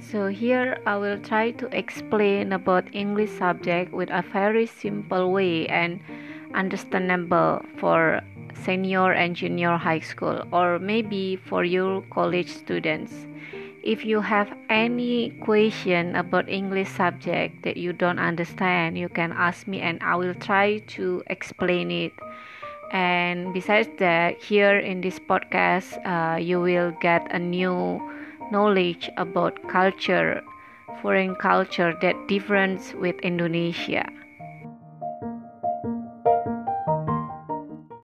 So here I will try to explain about English subject with a very simple way and understandable for senior and junior high school or maybe for your college students. If you have any question about English subject that you don't understand, you can ask me and I will try to explain it. And besides that, here in this podcast, uh, you will get a new knowledge about culture, foreign culture that different with Indonesia.